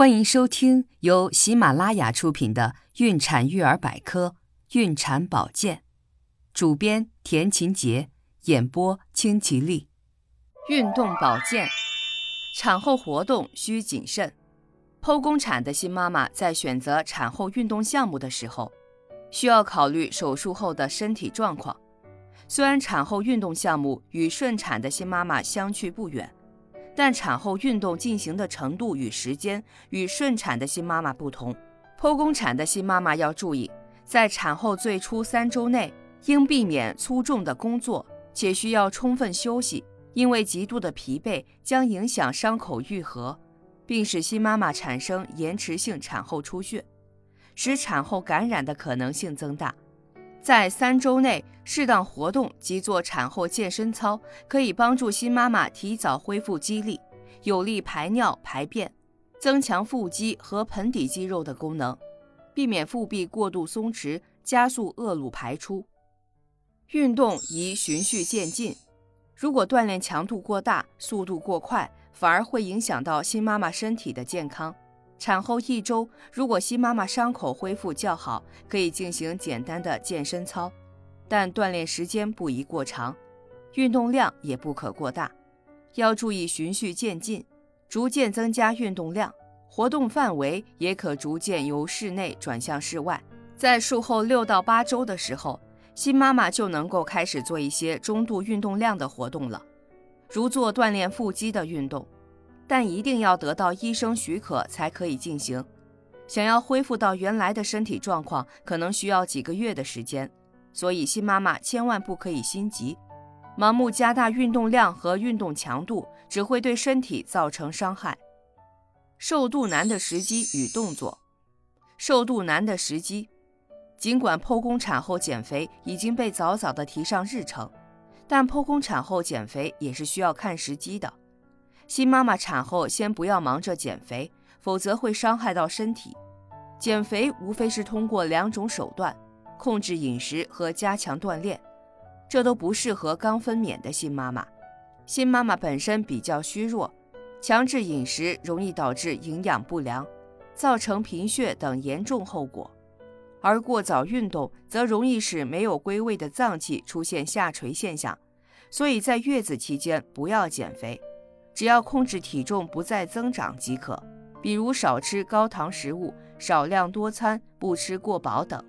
欢迎收听由喜马拉雅出品的《孕产育儿百科·孕产保健》，主编田勤杰，演播清吉丽。运动保健，产后活动需谨慎。剖宫产的新妈妈在选择产后运动项目的时候，需要考虑手术后的身体状况。虽然产后运动项目与顺产的新妈妈相去不远。但产后运动进行的程度与时间与顺产的新妈妈不同，剖宫产的新妈妈要注意，在产后最初三周内应避免粗重的工作，且需要充分休息，因为极度的疲惫将影响伤口愈合，并使新妈妈产生延迟性产后出血，使产后感染的可能性增大。在三周内适当活动及做产后健身操，可以帮助新妈妈提早恢复肌力，有利排尿排便，增强腹肌和盆底肌肉的功能，避免腹壁过度松弛，加速恶露排出。运动宜循序渐进，如果锻炼强度过大、速度过快，反而会影响到新妈妈身体的健康。产后一周，如果新妈妈伤口恢复较好，可以进行简单的健身操，但锻炼时间不宜过长，运动量也不可过大，要注意循序渐进，逐渐增加运动量，活动范围也可逐渐由室内转向室外。在术后六到八周的时候，新妈妈就能够开始做一些中度运动量的活动了，如做锻炼腹肌的运动。但一定要得到医生许可才可以进行。想要恢复到原来的身体状况，可能需要几个月的时间，所以新妈妈千万不可以心急，盲目加大运动量和运动强度，只会对身体造成伤害。瘦肚腩的时机与动作，瘦肚腩的时机，尽管剖宫产后减肥已经被早早的提上日程，但剖宫产后减肥也是需要看时机的。新妈妈产后先不要忙着减肥，否则会伤害到身体。减肥无非是通过两种手段：控制饮食和加强锻炼。这都不适合刚分娩的新妈妈。新妈妈本身比较虚弱，强制饮食容易导致营养不良，造成贫血等严重后果；而过早运动则容易使没有归位的脏器出现下垂现象。所以在月子期间不要减肥。只要控制体重不再增长即可，比如少吃高糖食物、少量多餐、不吃过饱等。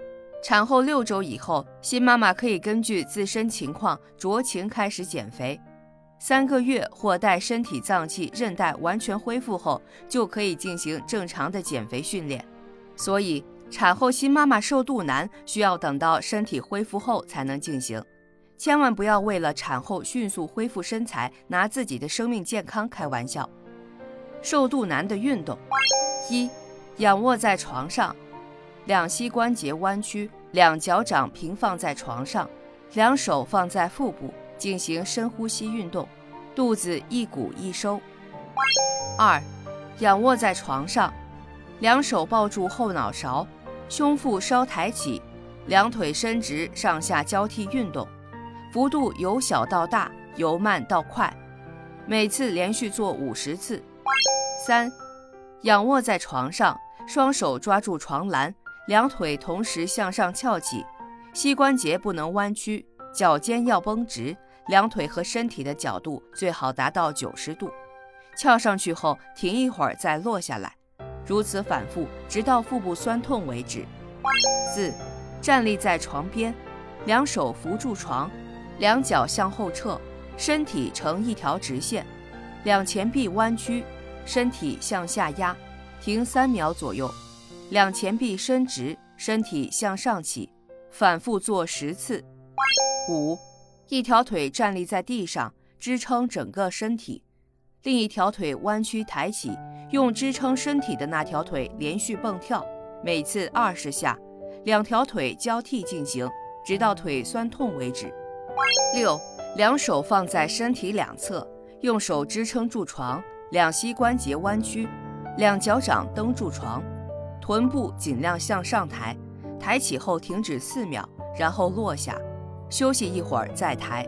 产后六周以后，新妈妈可以根据自身情况酌情开始减肥。三个月或待身体脏器、韧带完全恢复后，就可以进行正常的减肥训练。所以，产后新妈妈瘦肚腩需要等到身体恢复后才能进行。千万不要为了产后迅速恢复身材，拿自己的生命健康开玩笑。瘦肚腩的运动：一、仰卧在床上，两膝关节弯曲，两脚掌平放在床上，两手放在腹部，进行深呼吸运动，肚子一鼓一收。二、仰卧在床上，两手抱住后脑勺，胸腹稍抬起，两腿伸直，上下交替运动。幅度由小到大，由慢到快，每次连续做五十次。三，仰卧在床上，双手抓住床栏，两腿同时向上翘起，膝关节不能弯曲，脚尖要绷直，两腿和身体的角度最好达到九十度。翘上去后停一会儿再落下来，如此反复，直到腹部酸痛为止。四，站立在床边，两手扶住床。两脚向后撤，身体呈一条直线，两前臂弯曲，身体向下压，停三秒左右。两前臂伸直，身体向上起，反复做十次。五，一条腿站立在地上，支撑整个身体，另一条腿弯曲抬起，用支撑身体的那条腿连续蹦跳，每次二十下，两条腿交替进行，直到腿酸痛为止。六，两手放在身体两侧，用手支撑住床，两膝关节弯曲，两脚掌蹬住床，臀部尽量向上抬，抬起后停止四秒，然后落下，休息一会儿再抬。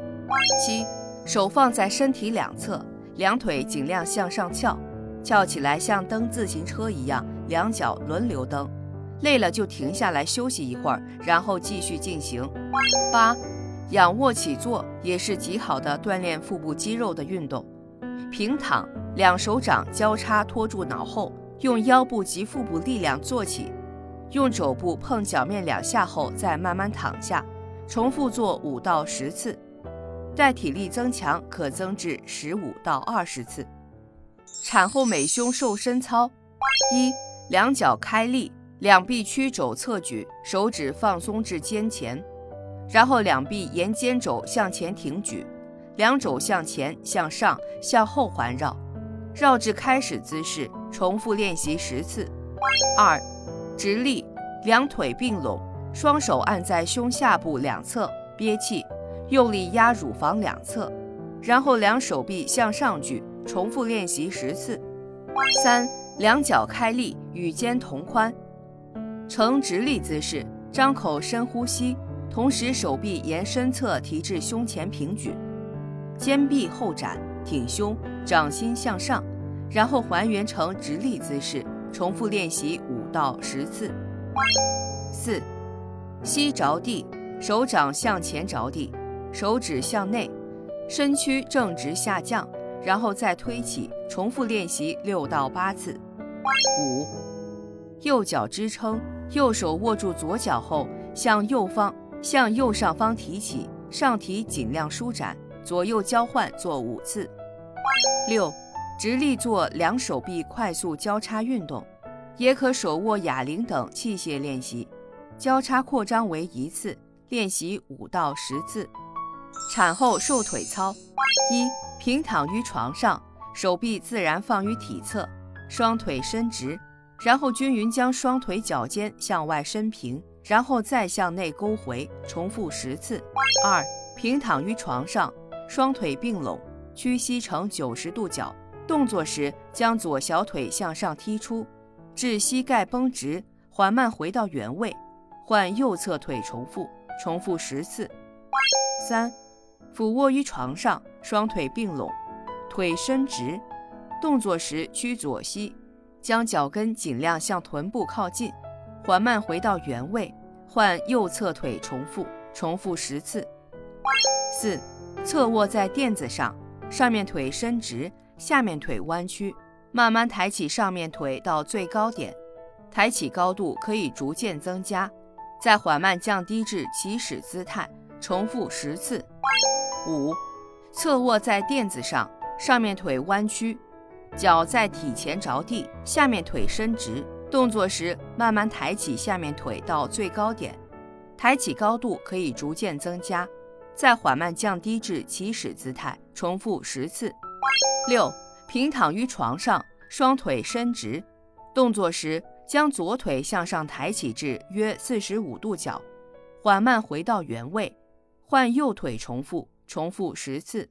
七，手放在身体两侧，两腿尽量向上翘，翘起来像蹬自行车一样，两脚轮流蹬。累了就停下来休息一会儿，然后继续进行。八，仰卧起坐也是极好的锻炼腹部肌肉的运动。平躺，两手掌交叉托住脑后，用腰部及腹部力量坐起，用肘部碰脚面两下后再慢慢躺下，重复做五到十次。待体力增强，可增至十五到二十次。产后美胸瘦身操：一，两脚开立，两臂屈肘侧举，手指放松至肩前，然后两臂沿肩肘向前挺举。两肘向前、向上、向后环绕，绕至开始姿势，重复练习十次。二，直立，两腿并拢，双手按在胸下部两侧，憋气，用力压乳房两侧，然后两手臂向上举，重复练习十次。三，两脚开立，与肩同宽，呈直立姿势，张口深呼吸，同时手臂沿身侧提至胸前平举。肩臂后展，挺胸，掌心向上，然后还原成直立姿势，重复练习五到十次。四，膝着地，手掌向前着地，手指向内，身躯正直下降，然后再推起，重复练习六到八次。五，右脚支撑，右手握住左脚后，向右方，向右上方提起，上提尽量舒展。左右交换做五次。六，直立做两手臂快速交叉运动，也可手握哑铃等器械练习。交叉扩张为一次，练习五到十次。产后瘦腿操：一，平躺于床上，手臂自然放于体侧，双腿伸直，然后均匀将双腿脚尖向外伸平，然后再向内勾回，重复十次。二，平躺于床上。双腿并拢，屈膝成九十度角。动作时，将左小腿向上踢出，至膝盖绷直，缓慢回到原位。换右侧腿重复，重复十次。三，俯卧于床上，双腿并拢，腿伸直。动作时屈左膝，将脚跟尽量向臀部靠近，缓慢回到原位。换右侧腿重复，重复十次。四。侧卧在垫子上，上面腿伸直，下面腿弯曲，慢慢抬起上面腿到最高点，抬起高度可以逐渐增加，再缓慢降低至起始姿态，重复十次。五，侧卧在垫子上，上面腿弯曲，脚在体前着地，下面腿伸直，动作时慢慢抬起下面腿到最高点，抬起高度可以逐渐增加。再缓慢降低至起始姿态，重复十次。六，平躺于床上，双腿伸直，动作时将左腿向上抬起至约四十五度角，缓慢回到原位，换右腿重复，重复十次。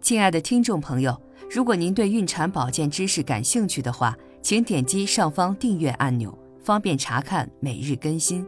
亲爱的听众朋友，如果您对孕产保健知识感兴趣的话，请点击上方订阅按钮，方便查看每日更新。